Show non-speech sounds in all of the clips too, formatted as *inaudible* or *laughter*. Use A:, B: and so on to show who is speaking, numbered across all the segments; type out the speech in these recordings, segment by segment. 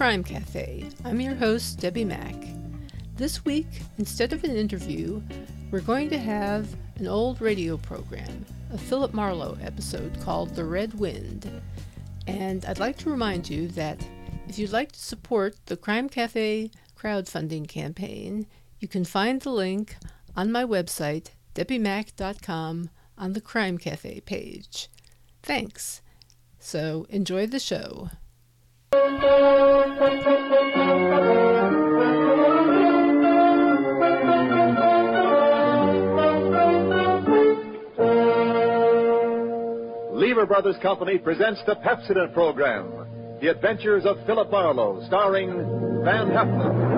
A: Crime Cafe. I'm your host, Debbie Mack. This week, instead of an interview, we're going to have an old radio program, a Philip Marlowe episode called The Red Wind. And I'd like to remind you that if you'd like to support the Crime Cafe crowdfunding campaign, you can find the link on my website, debbiemack.com, on the Crime Cafe page. Thanks. So enjoy the show.
B: Lever Brothers Company presents the Pepsodent program, The Adventures of Philip Marlowe, starring Van Heflin.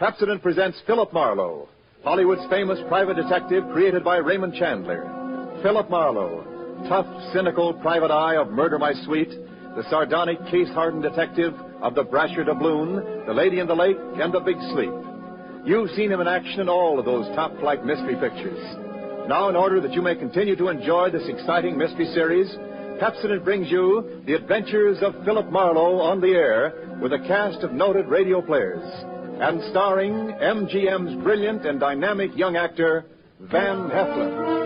B: Pepsodent presents Philip Marlowe, Hollywood's famous private detective created by Raymond Chandler. Philip Marlowe, tough, cynical private eye of Murder My Sweet, the sardonic, case-hardened detective of The Brasher Doubloon, The Lady in the Lake, and The Big Sleep. You've seen him in action in all of those top-flight mystery pictures. Now, in order that you may continue to enjoy this exciting mystery series, Pepsodent brings you The Adventures of Philip Marlowe on the air with a cast of noted radio players and starring MGM's brilliant and dynamic young actor, Van Heflin.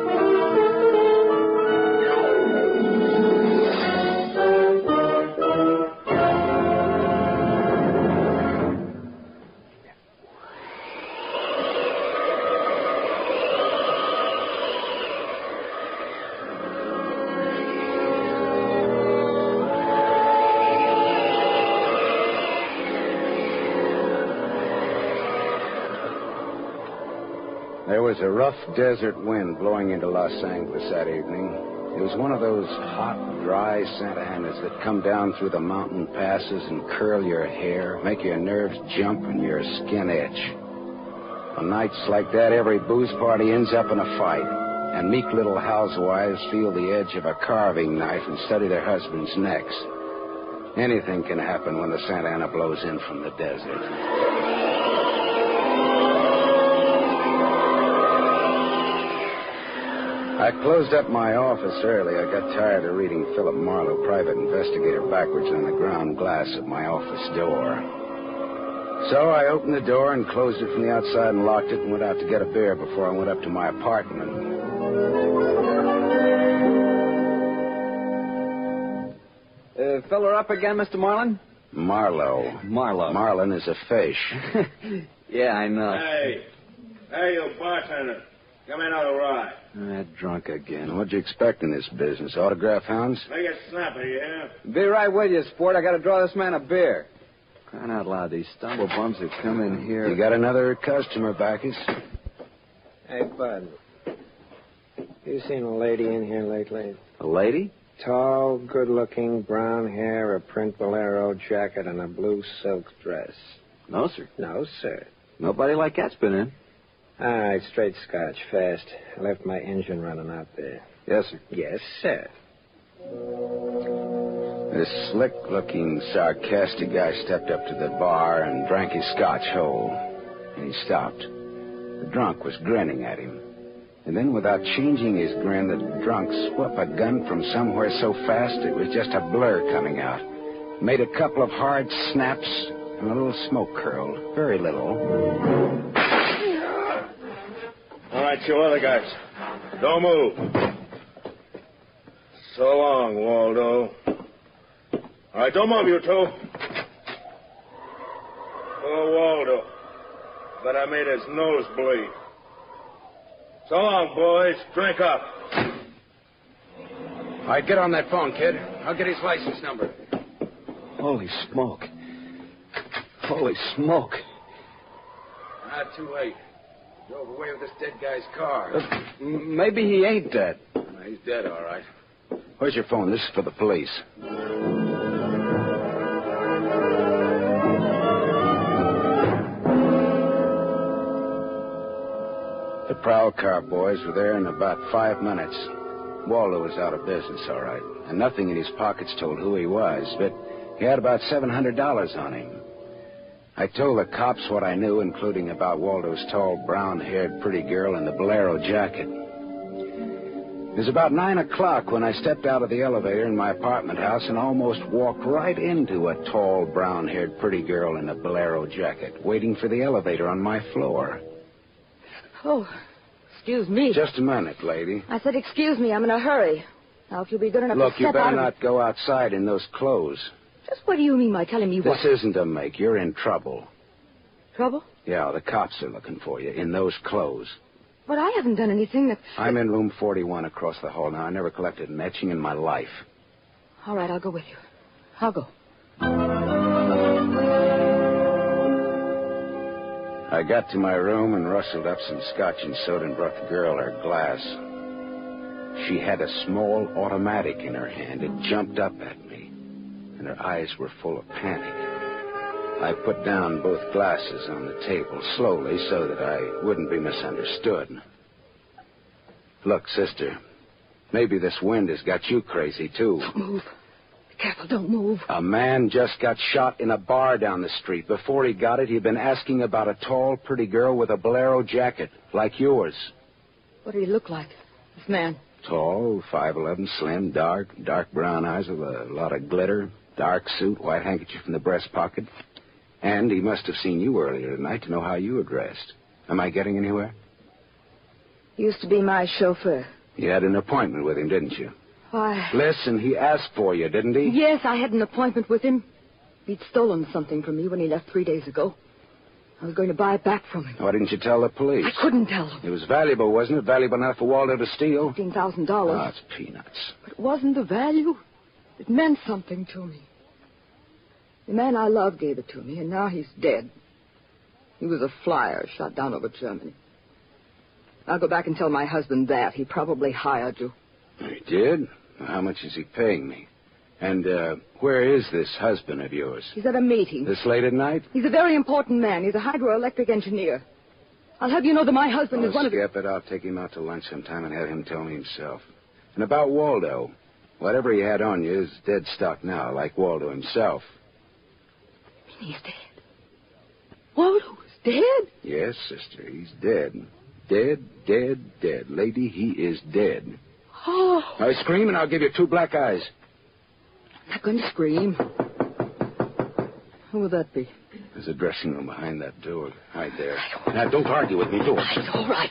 C: Was a rough desert wind blowing into Los Angeles that evening. It was one of those hot, dry Santa Anas that come down through the mountain passes and curl your hair, make your nerves jump and your skin itch. On nights like that, every booze party ends up in a fight, and meek little housewives feel the edge of a carving knife and study their husbands' necks. Anything can happen when the Santa Ana blows in from the desert. I closed up my office early. I got tired of reading Philip Marlowe, private investigator, backwards on the ground glass of my office door. So I opened the door and closed it from the outside and locked it and went out to get a beer before I went up to my apartment.
D: Uh, filler up again, Mr. Marlin?
C: Marlowe.
D: Marlowe.
C: Marlin is a fish. *laughs*
D: yeah, I know.
E: Hey, hey, you bartender. Come in on a ride.
C: That drunk again. What'd you expect in this business? Autograph hounds?
E: Make it snappy, yeah?
D: Be right with you, sport. I gotta draw this man a beer. Crying out loud, these stumble bums that come in here.
C: You got another customer, Bacchus?
F: Hey, Bud. You seen a lady in here lately?
D: A lady?
F: Tall, good-looking, brown hair, a print bolero jacket, and a blue silk dress.
D: No, sir.
F: No, sir.
D: Nobody like that's been in.
F: Ah, All right, straight scotch, fast. I left my engine running out there.
D: Yes, sir.
F: Yes, sir.
C: This slick looking, sarcastic guy stepped up to the bar and drank his scotch whole. And he stopped. The drunk was grinning at him. And then, without changing his grin, the drunk swept a gun from somewhere so fast it was just a blur coming out. Made a couple of hard snaps, and a little smoke curled. Very little.
E: All right, you other guys. Don't move. So long, Waldo. All right, don't move, you two. Oh, Waldo. But I made his nose bleed. So long, boys. Drink up.
C: All right, get on that phone, kid. I'll get his license number.
D: Holy smoke. Holy smoke.
C: Not too late. Drove away with this dead guy's car.
D: Uh, maybe he ain't dead.
C: No, he's dead, all right. Where's your phone? This is for the police. The prowl car boys were there in about five minutes. Waldo was out of business, all right, and nothing in his pockets told who he was, but he had about $700 on him. I told the cops what I knew, including about Waldo's tall, brown haired, pretty girl in the bolero jacket. It was about nine o'clock when I stepped out of the elevator in my apartment house and almost walked right into a tall, brown haired, pretty girl in a bolero jacket, waiting for the elevator on my floor.
G: Oh, excuse me.
C: Just a minute, lady.
G: I said, excuse me, I'm in a hurry. Now, if you'll be good enough
C: Look,
G: to
C: you
G: step
C: better
G: out of
C: not go outside in those clothes.
G: Just what do you mean by telling me what?
C: This isn't a make. You're in trouble.
G: Trouble?
C: Yeah, the cops are looking for you in those clothes.
G: But I haven't done anything that...
C: I'm in room 41 across the hall now. I never collected matching in my life.
G: All right, I'll go with you. I'll go.
C: I got to my room and rustled up some scotch and soda and brought the girl her glass. She had a small automatic in her hand. It jumped up at me, and her eyes were full of panic. I put down both glasses on the table slowly so that I wouldn't be misunderstood. Look, sister, maybe this wind has got you crazy, too.
G: Don't move. Be careful, don't move.
C: A man just got shot in a bar down the street. Before he got it, he'd been asking about a tall, pretty girl with a bolero jacket, like yours.
G: What did he look like, this man?
C: Tall, 5'11, slim, dark, dark brown eyes with a lot of glitter, dark suit, white handkerchief in the breast pocket. And he must have seen you earlier tonight to know how you were dressed. Am I getting anywhere?
G: He used to be my chauffeur.
C: You had an appointment with him, didn't you?
G: Why?
C: Listen, he asked for you, didn't he?
G: Yes, I had an appointment with him. He'd stolen something from me when he left three days ago. I was going to buy it back from him.
C: Why didn't you tell the police?
G: I couldn't tell him.
C: It was valuable, wasn't it? Valuable enough for Waldo to steal?
G: Fifteen thousand
C: Oh,
G: dollars.
C: Ah, it's peanuts.
G: But it wasn't the value. It meant something to me. The man I love gave it to me, and now he's dead. He was a flyer shot down over Germany. I'll go back and tell my husband that. He probably hired you.
C: He did? How much is he paying me? And, uh, where is this husband of yours?
G: He's at a meeting.
C: This late at night?
G: He's a very important man. He's a hydroelectric engineer. I'll have you know that my husband
C: Oh,
G: is one of
C: skip it. I'll take him out to lunch sometime and have him tell me himself. And about Waldo. Whatever he had on you is dead stock now, like Waldo himself.
G: He's dead. Waldo's dead?
C: Yes, sister, he's dead. Dead, dead, dead. Lady, he is dead.
G: Oh,
C: Now scream and I'll give you two black eyes.
G: I'm not going to scream. Who would that be?
C: There's a dressing room behind that door. Hide there. Now, don't argue with me. Do it.
G: Right, all right.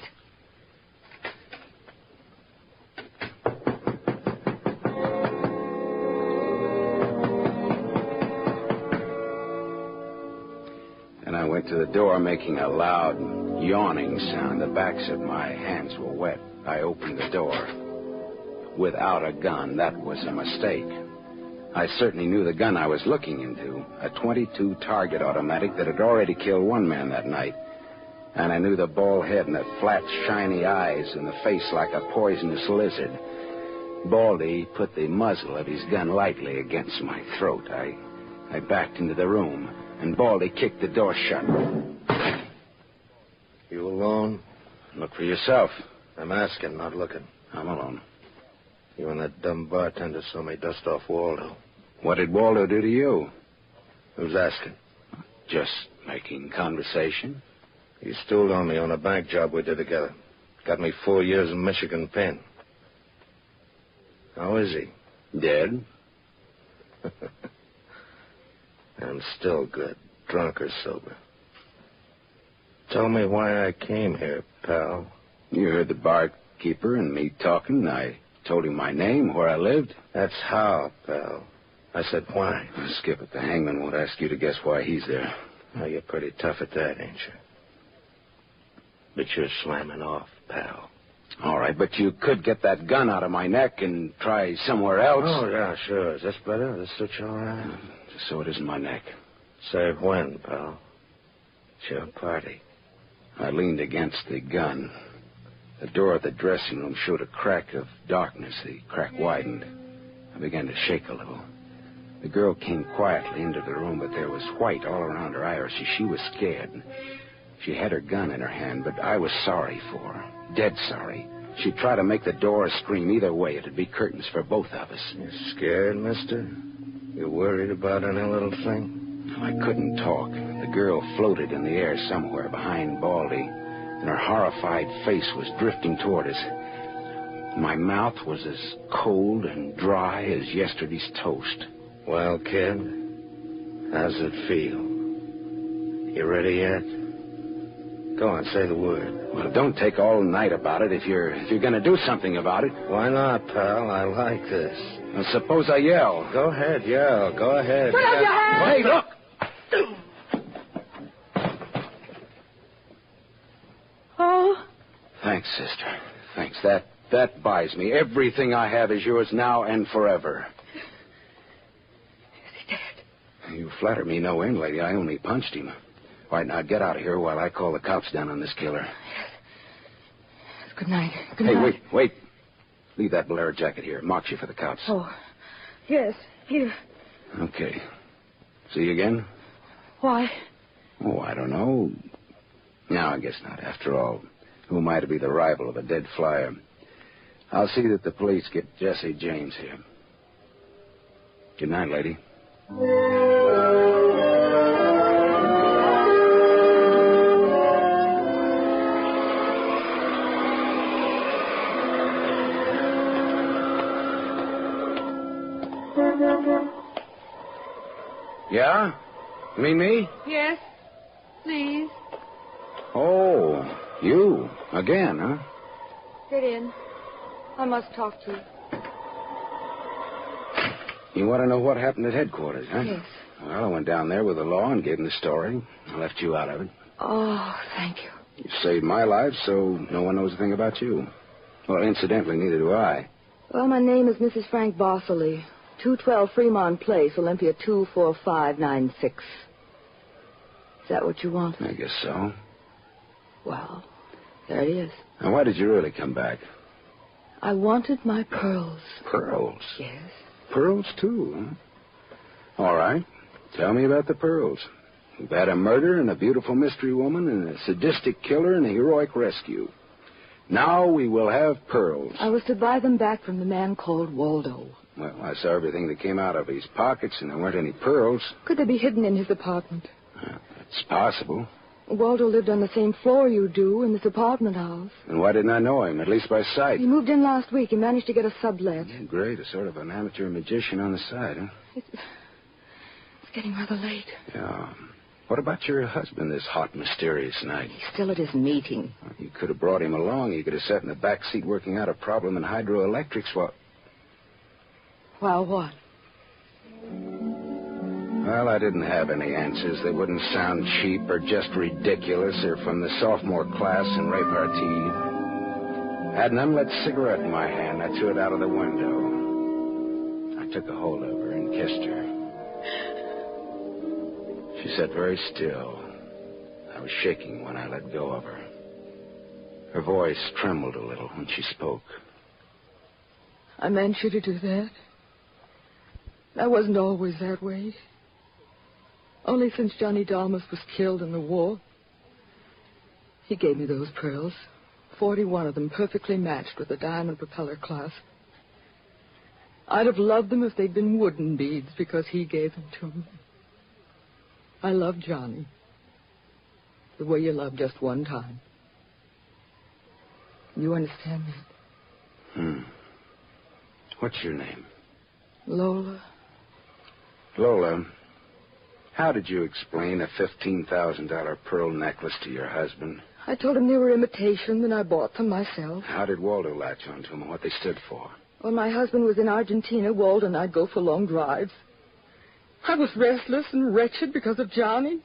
C: To the door, making a loud, yawning sound. The backs of my hands were wet. I opened the door. Without a gun, that was a mistake. I certainly knew the gun I was looking into a 22 target automatic that had already killed one man that night. And I knew the bald head and the flat, shiny eyes and the face like a poisonous lizard. Baldy put the muzzle of his gun lightly against my throat. I, I backed into the room, and Baldy kicked the door shut.
E: You alone?
C: Look for yourself.
E: I'm asking, not looking.
C: I'm alone.
E: You and that dumb bartender saw me dust off Waldo.
C: What did Waldo do to you?
E: Who's asking?
C: Just making conversation.
E: He stole on me on a bank job we did together. Got me four years in Michigan pen. How is he?
C: Dead? *laughs*
E: I'm still good, drunk or sober. Tell me why I came here, pal.
C: You heard the barkeeper and me talking. I told him my name, where I lived.
E: That's how, pal. I said, why?
C: Skip it. The hangman won't ask you to guess why he's there.
E: Oh, you're pretty tough at that, ain't you? But you're slamming off, pal.
C: All right, but you could get that gun out of my neck and try somewhere else.
E: Oh, yeah, sure. Is this better? This suit you all right?
C: Just so it isn't my neck.
E: Say when, pal? It's your party.
C: I leaned against the gun. The door of the dressing room showed a crack of darkness. The crack widened. I began to shake a little. The girl came quietly into the room, but there was white all around her irises. She was scared. She had her gun in her hand, but I was sorry for her. Dead sorry. She'd try to make the door scream either way. It'd be curtains for both of us.
E: You scared, mister? You worried about any little thing?
C: I couldn't talk. The girl floated in the air somewhere behind Baldy, and her horrified face was drifting toward us. My mouth was as cold and dry as yesterday's toast.
F: Well, kid, how's it feel? You ready yet? Go on, say the word.
C: Well, don't take all night about it if you're if you're going to do something about it.
F: Why not, pal? I like this.
C: Well, suppose I yell.
F: Go ahead, yell. Go ahead.
G: Put up your hands!
C: Hey, look!
G: Oh,
C: Thanks, sister. Thanks. That that buys me. Everything I have is yours now and forever.
G: is he dead?
C: You flatter me no end, lady. I only punched him. All right, now get out of here while I call the cops down on this killer.
G: Good night. Good night.
C: hey,
G: night.
C: wait, wait. Leave that Bolero jacket here. It marks you for the cops.
G: Oh, yes, here.
C: Okay. See you again?
G: Why?
C: Oh, I don't know. No, I guess not. After all, who am I to be the rival of a dead flyer? I'll see that the police get Jesse James here. Good night, lady. Yeah? You mean me?
A: Yes, please.
C: Oh, you. Again, huh?
G: Get in. I must talk to you.
C: You want to know what happened at headquarters, huh?
G: Yes.
C: Well, I went down there with the law and gave them the story. I left you out of it.
G: Oh, thank you.
C: You saved my life, so no one knows a thing about you. Well, incidentally, neither do I.
G: Well, my name is Mrs. Frank Barsaly. 212 Fremont Place, Olympia 24596. Is that what you want?
C: I guess so.
G: Well, there it is.
C: Now, why did you really come back?
G: I wanted my pearls.
C: Pearls.
G: Yes.
C: Pearls, too, huh? All right. Tell me about the pearls. We've had a murder and a beautiful mystery woman and a sadistic killer and a heroic rescue. Now we will have pearls.
G: I was to buy them back from the man called Waldo.
C: Well, I saw everything that came out of his pockets, and there weren't any pearls.
G: Could they be hidden in his apartment?
C: It's possible.
G: Waldo lived on the same floor you do in this apartment house.
C: And why didn't I know him, at least by sight?
G: He moved in last week. He managed to get a sublet.
C: Great, a sort of an amateur magician on the side, huh?
G: It's, it's getting rather late.
C: Yeah. What about your husband this hot, mysterious night?
G: He's still at his meeting.
C: You could have brought him along. He could have sat in the back seat working out a problem in hydroelectrics while...
G: While what?
C: Well, I didn't have any answers. They wouldn't sound cheap or just ridiculous or from the sophomore class in repartee. I had an unlit cigarette in my hand. I threw it out of the window. I took a hold of her and kissed her. She sat very still. I was shaking when I let go of her. Her voice trembled a little when she spoke.
G: I meant you to do that. I wasn't always that way. Only since Johnny Dalmas was killed in the war. He gave me those pearls. Forty-one of them perfectly matched with a diamond propeller clasp. I'd have loved them if they'd been wooden beads because he gave them to me. I love Johnny. The way you love just one time. You understand that?
C: Hmm. What's your name?
G: Lola?
C: Lola, how did you explain a $15,000 pearl necklace to your husband?
G: I told him they were imitation, and I bought them myself.
C: How did Waldo latch onto them and what they stood for?
G: When my husband was in Argentina, Waldo and I'd go for long drives. I was restless and wretched because of Johnny.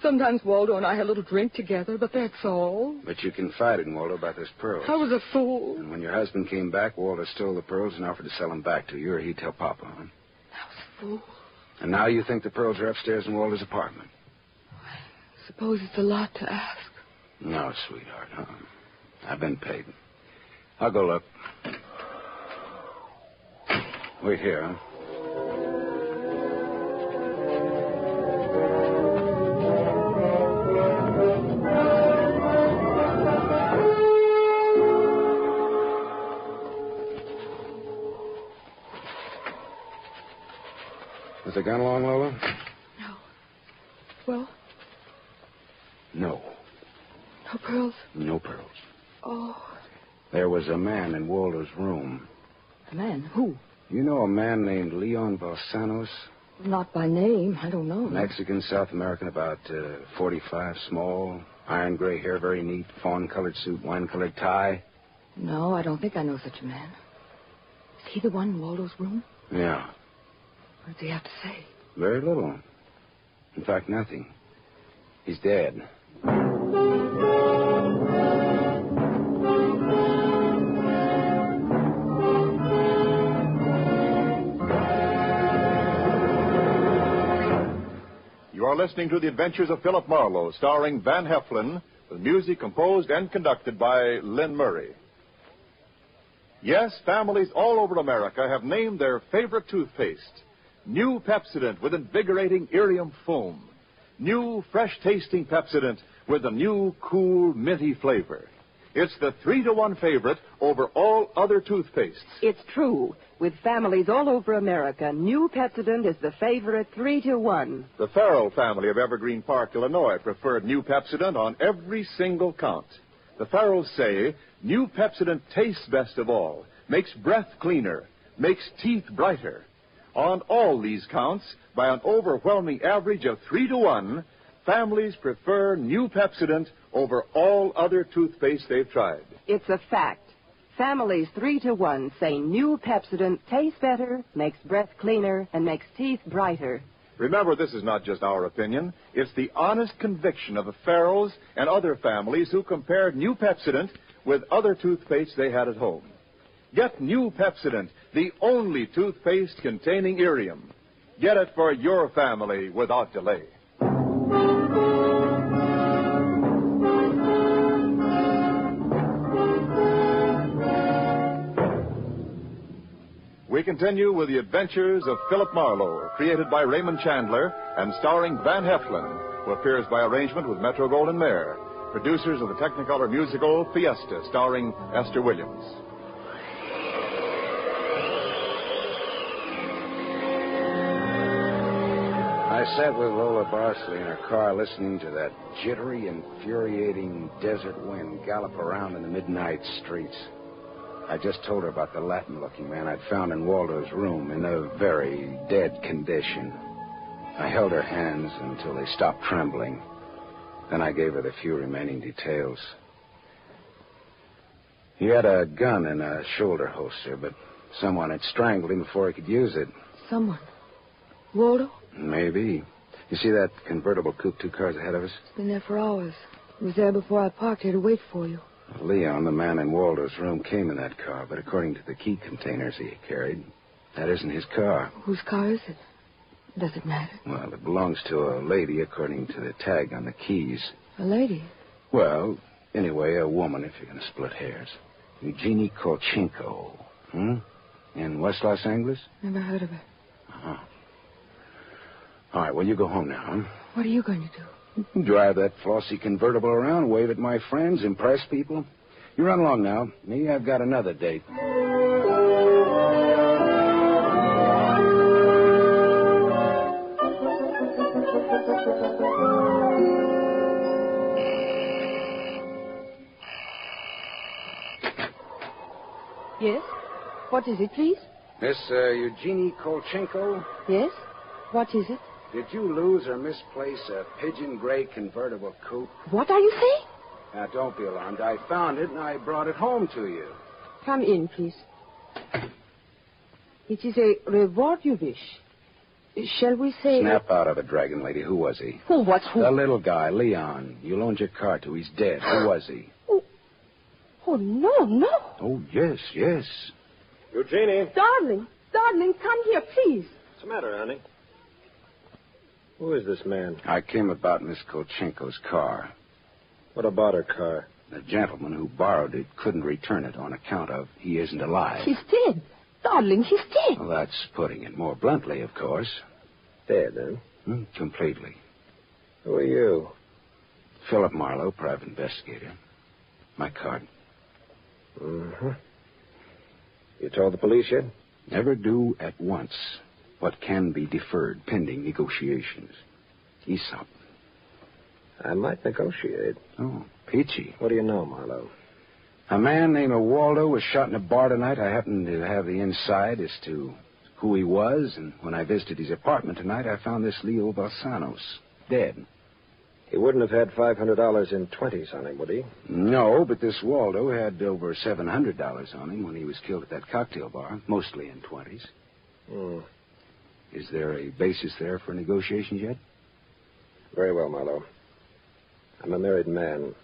G: Sometimes Waldo and I had a little drink together, but that's all.
C: But you confided in Waldo about those pearls.
G: I was a fool.
C: And when your husband came back, Waldo stole the pearls and offered to sell them back to you, or he'd tell Papa. Huh?
G: I was a fool.
C: And now you think the pearls are upstairs in Waldo's apartment?
G: I Suppose it's a lot to ask.
C: No, sweetheart. Uh-uh. I've been paid. I'll go look. Wait here, huh? Has it gone along, Lola?
G: No. Well,
C: No.
G: no pearls.
C: No pearls.
G: Oh,
C: There was a man in Waldo's room.
G: A man? Who?
C: You know a man named Leon Balsanos?
G: Not by name. I don't know.
C: Mexican, South American, about uh, 45, small, iron gray hair, very neat, fawn colored suit, wine colored tie.
G: No, I don't think I know such a man. Is he the one in Waldo's room?
C: Yeah,
G: What does he have to say?
C: very little. In fact, nothing. He's dead.
B: You are listening to The Adventures of Philip Marlowe, starring Van Heflin, with music composed and conducted by Lynn Murray. Yes, families all over America have named their favorite toothpaste. New Pepsodent with invigorating Irium foam. New fresh-tasting Pepsodent with a new cool minty flavor. It's the three to one favorite over all other toothpastes.
H: It's true. With families all over America, new Pepsodent is the favorite three to one.
B: The Farrell family of Evergreen Park, Illinois, preferred New Pepsodent on every single count. The Farrells say New Pepsodent tastes best of all, makes breath cleaner, makes teeth brighter. On all these counts, by an overwhelming average of three to one, families prefer New Pepsodent over all other toothpaste they've tried.
H: It's a fact. Families three to one say new Pepsodent tastes better, makes breath cleaner, and makes teeth brighter.
B: Remember, this is not just our opinion. It's the honest conviction of the Farrells and other families who compared New Pepsodent with other toothpaste they had at home. Get New Pepsodent, the only toothpaste containing irium. Get it for your family without delay. We continue with the adventures of Philip Marlowe, created by Raymond Chandler and starring Van Heflin, who appears by arrangement with Metro Goldwyn Mayer, producers of the Technicolor musical Fiesta, starring Esther Williams.
C: I sat with Lola Barsaly in her car listening to that jittery, infuriating desert wind gallop around in the midnight streets. I just told her about the Latin looking man I'd found in Waldo's room in a very dead condition. I held her hands until they stopped trembling. Then I gave her the few remaining details. He had a gun in a shoulder holster, but someone had strangled him before he could use it.
G: Someone. Waldo?
C: Maybe. You see that convertible coupe two cars ahead of us?
G: It's been there for hours. He was there before I parked here to wait for you.
C: Leon, the man in Waldo's room, came in that car, but according to the key containers he carried, that isn't his car.
G: Whose car is it? Does it matter?
C: Well, it belongs to a lady according to the tag on the keys.
G: A lady.
C: Well, anyway, a woman if you're going to split hairs. Eugenie Kolchenko. Hmm? In West Los Angeles?
G: Never heard of her.
C: Uh-huh. All right, well, you go home now, huh?
G: What are you going to do?
C: Drive that flossy convertible around, wave at my friends, impress people. You run along now. Me, I've got another date.
H: Yes? What is it, please?
C: Miss uh, Eugenie Kolchenko,
H: Yes? What is it?
C: Did you lose or misplace a pigeon gray convertible coupe?
H: What are you saying?
C: Now, don't be alarmed. I found it and I brought it home to you.
H: Come in, please. It is a reward you wish. Shall we say...
C: Snap out of it, Dragon Lady. Who was he?
H: Who? What's who?
C: The little guy, Leon. You loaned your car to. He's dead. Who *gasps* was he?
H: Oh, oh, no, no.
C: Oh, yes, yes.
E: Eugenie,
H: Darling, darling, come here, please.
F: What's the matter, honey? Who is this man?
C: I came about Miss Kolchenko's car.
F: What about her car?
C: The gentleman who borrowed it couldn't return it on account of he isn't alive.
H: He's dead. Darling, he's dead.
C: Well, that's putting it more bluntly, of course.
F: Dead, huh?
C: Hmm, completely.
F: Who are you?
C: Philip Marlowe, private investigator. My card.
F: Mm-hmm. You told the police yet?
C: Never do at once what can be deferred pending negotiations. Aesop.
F: I might negotiate.
C: Oh, peachy.
F: What do you know, Marlowe?
C: A man named Waldo was shot in a bar tonight. I happen to have the inside as to who he was, and when I visited his apartment tonight, I found this Leo Balsanos dead.
I: He wouldn't have had $500 in 20s on him, would he?
C: No, but this Waldo had over $700 on him when he was killed at that cocktail bar, mostly in 20s.
I: Hmm.
C: Is there a basis there for negotiations yet?
I: Very well, Marlowe. I'm a married man.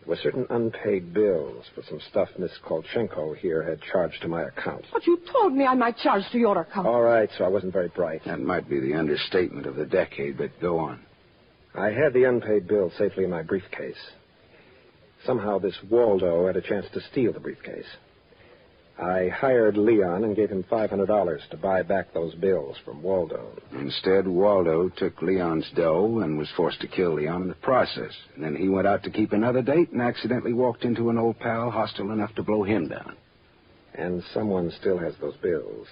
I: There were certain unpaid bills for some stuff Miss Kolchenko here had charged to my account.
G: But you told me I might charge to your account.
I: All right, so I wasn't very bright.
C: That might be the understatement of the decade, but go on.
I: I had the unpaid bill safely in my briefcase. Somehow this Waldo had a chance to steal the briefcase. I hired Leon and gave him $500 to buy back those bills from Waldo.
C: Instead, Waldo took Leon's dough and was forced to kill Leon in the process. And then he went out to keep another date and accidentally walked into an old pal hostile enough to blow him down.
I: And someone still has those bills.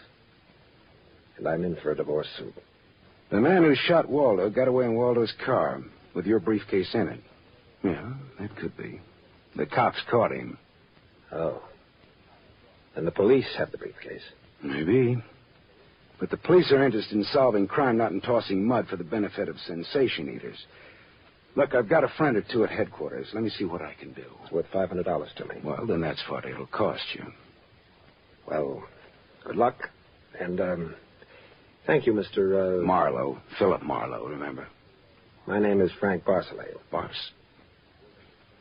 I: And I'm in for a divorce suit.
C: The man who shot Waldo got away in Waldo's car with your briefcase in it. Yeah, that could be. The cops caught him.
I: Oh. And the police have the briefcase.
C: Maybe. But the police are interested in solving crime, not in tossing mud for the benefit of sensation eaters. Look, I've got a friend or two at headquarters. Let me see what I can do.
I: It's worth $500 to me.
C: Well, then that's what it'll cost you.
I: Well, good luck. And, um, thank you, Mr. Uh...
C: Marlowe. Philip Marlowe, remember?
I: My name is Frank Barsaly.
C: Bars.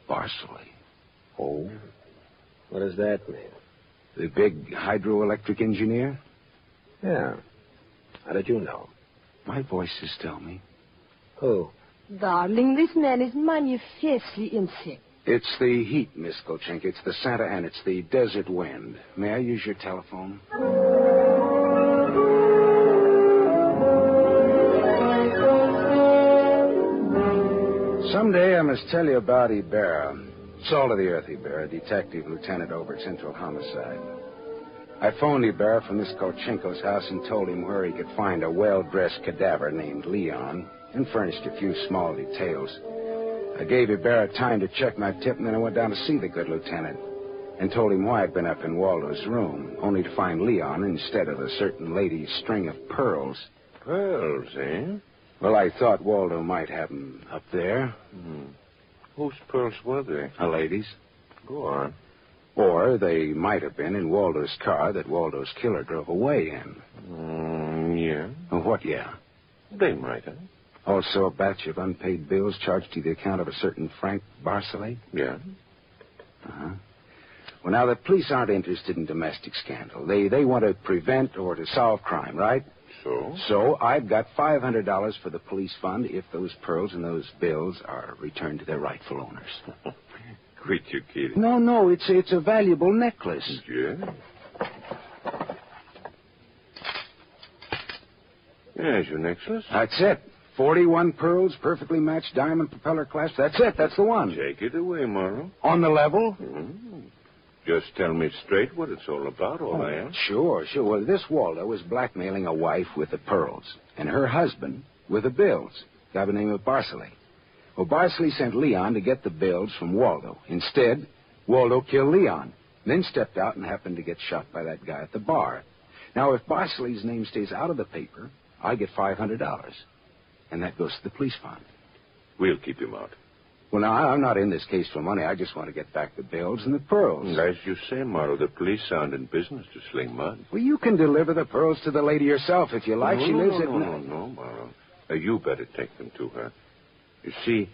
C: Barsaly.
I: Oh? What does that mean?
C: The big hydroelectric engineer?
I: Yeah. How did you know?
C: My voices tell me.
I: Who?
J: Darling, this man is manifestly insane.
C: It's the heat, Miss Kolchenko. It's the Santa Ana. It's the desert wind. May I use your telephone? Someday I must tell you about Ibarra. Salt of the earth, Ibarra, detective lieutenant over at Central Homicide. I phoned Ibarra from Miss Kolchenko's house and told him where he could find a well-dressed cadaver named Leon and furnished a few small details. I gave Ibarra time to check my tip, and then I went down to see the good lieutenant and told him why I'd been up in Waldo's room, only to find Leon instead of a certain lady's string of pearls.
F: Pearls, eh?
C: Well, I thought Waldo might have them up there.
F: Hmm. Whose pearls were they?
C: A lady's.
F: Go on.
C: Or they might have been in Waldo's car that Waldo's killer drove away in.
F: Mm, yeah.
C: What, yeah?
F: They might have.
C: Also a batch of unpaid bills charged to the account of a certain Frank Barsaly?
F: Yeah.
C: Uh-huh. Well, now, the police aren't interested in domestic scandal. They, they want to prevent or to solve crime, right?
F: So?
C: So I've got $500 for the police fund if those pearls and those bills are returned to their rightful owners. *laughs*
F: Quit your kidding.
C: No, no, it's, it's a valuable necklace.
F: Yeah? There's your necklace.
C: That's it. 41 pearls, perfectly matched diamond propeller clasp. That's it. That's the one.
F: Take it away, Morrow.
C: On the level?
F: Mm. Just tell me straight what it's all about, all I oh, ask.
C: Sure, sure. Well, this Waldo was blackmailing a wife with the pearls, and her husband with the bills. Guy by the name of Barsaly. Well, Barsaly sent Leon to get the bills from Waldo. Instead, Waldo killed Leon, then stepped out and happened to get shot by that guy at the bar. Now, if Barsaly's name stays out of the paper, I get $500. And that goes to the police fund.
F: We'll keep him out.
C: Well, now, I'm not in this case for money. I just want to get back the bills and the pearls.
F: As you say, Morrow, the police aren't in business to sling mud.
C: Well, you can deliver the pearls to the lady yourself if you like.
F: No,
C: she lives
F: no,
C: at
F: no, no, no, Morrow. Uh, you better take them to her. You see,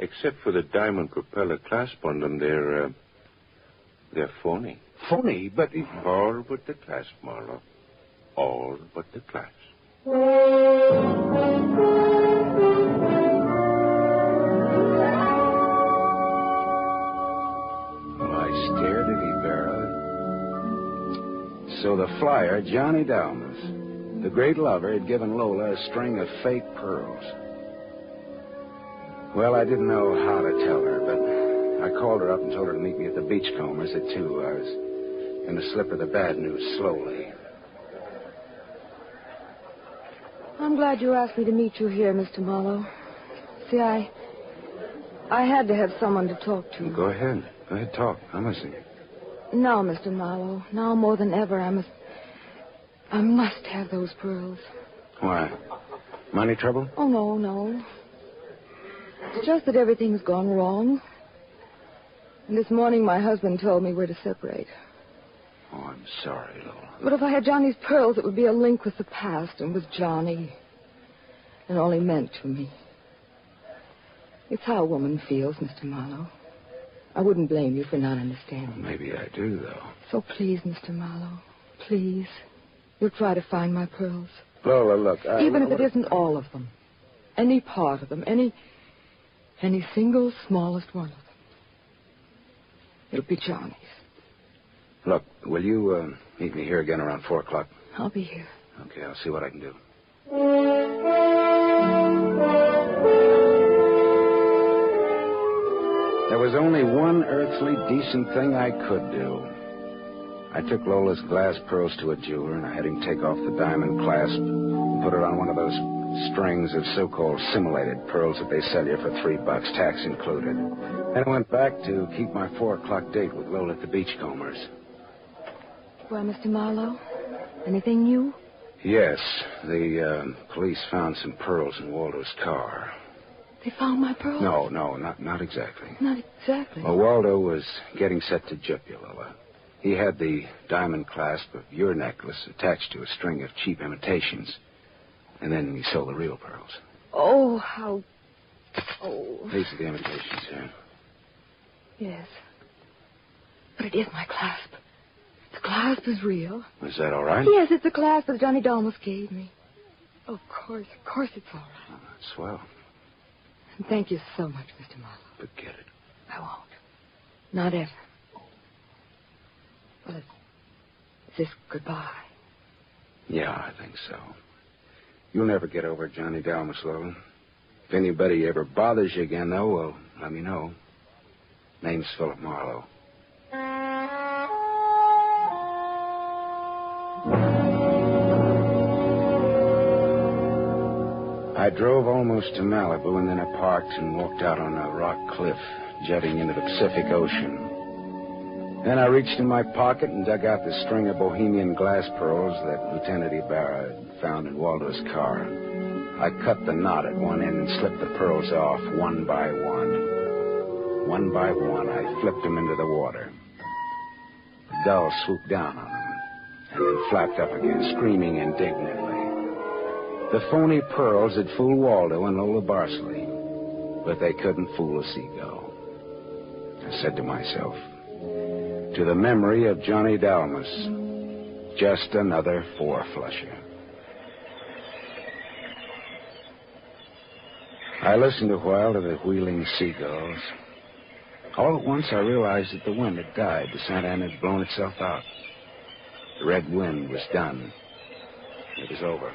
F: except for the diamond propeller clasp on them, they're, uh, they're phony.
C: Phony, but...
F: All but the clasp, Marlowe. All but the clasp.
C: So the flyer, Johnny Dalmas, the great lover, had given Lola a string of fake pearls. Well, I didn't know how to tell her, but I called her up and told her to meet me at the Beachcombers at two. I was going to slip her the bad news slowly.
J: I'm glad you asked me to meet you here, Mr. Marlowe. See, I.
G: I had to have someone to talk to.
C: Go ahead. Go ahead, talk. I'm listening.
G: Now, Mr. Marlowe, now more than ever, I must. I must have those pearls.
C: Why? Money trouble?
G: Oh, no, no. It's just that everything's gone wrong. And this morning, my husband told me we're to separate.
C: Oh, I'm sorry, Lola.
G: But if I had Johnny's pearls, it would be a link with the past and with Johnny. And all he meant to me. It's how a woman feels, Mr. Marlowe. I wouldn't blame you for not understanding.
C: Maybe I do, though.
G: So please, Mr. Marlowe, please, you'll try to find my pearls.
C: Lola, look, I...
G: Even if it isn't all of them. Any part of them. Any... Any single smallest one of them. It'll be Johnny's.
C: Look, will you uh, meet me here again around 4 o'clock?
G: I'll be here.
C: Okay, I'll see what I can do. There was only one earthly decent thing I could do. I took Lola's glass pearls to a jeweler, and I had him take off the diamond clasp and put it on one of those strings of so-called simulated pearls that they sell you for three bucks, tax included. Then I went back to keep my four o'clock date with Lola at the Beachcombers.
G: Well, Mr. Marlowe, anything new?
C: Yes, the uh, police found some pearls in Waldo's car.
G: They found my pearls?
C: No, no, not not exactly.
G: Not exactly.
C: Well, Waldo was getting set to jip you, Lola. He had the diamond clasp of your necklace attached to a string of cheap imitations. And then he sold the real pearls.
G: Oh, how. Oh.
C: These are the imitations, sir.
G: Yes. But it is my clasp. The clasp is real.
C: Is that all right?
G: Yes, it's the clasp that Johnny Dalmas gave me. Of course, of course it's all right.
C: Oh, that's swell.
G: And thank you so much, Mr. Marlowe.
C: Forget it.
G: I won't. Not ever. Well, is, is this goodbye?
C: Yeah, I think so. You'll never get over Johnny Dalmas, Lola. If anybody ever bothers you again, though, well, let me know. Name's Philip Marlowe. *laughs* I drove almost to Malibu, and then I parked and walked out on a rock cliff jutting into the Pacific Ocean. Then I reached in my pocket and dug out the string of Bohemian glass pearls that Lieutenant Ibarra had found in Waldo's car. I cut the knot at one end and slipped the pearls off one by one. One by one, I flipped them into the water. The gull swooped down on them and then flapped up again, screaming indignantly. The phony pearls had fooled Waldo and Lola Barsaly, but they couldn't fool a seagull. I said to myself, to the memory of Johnny Dalmas, just another four-flusher. I listened a while to the wheeling seagulls. All at once I realized that the wind had died. The Santa Ana had blown itself out. The red wind was done. It was over.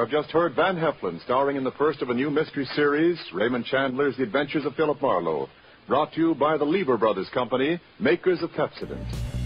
B: Have just heard Van Heflin starring in the first of a new mystery series, Raymond Chandler's The Adventures of Philip Marlowe, brought to you by the Lever Brothers Company, makers of Pepsodent.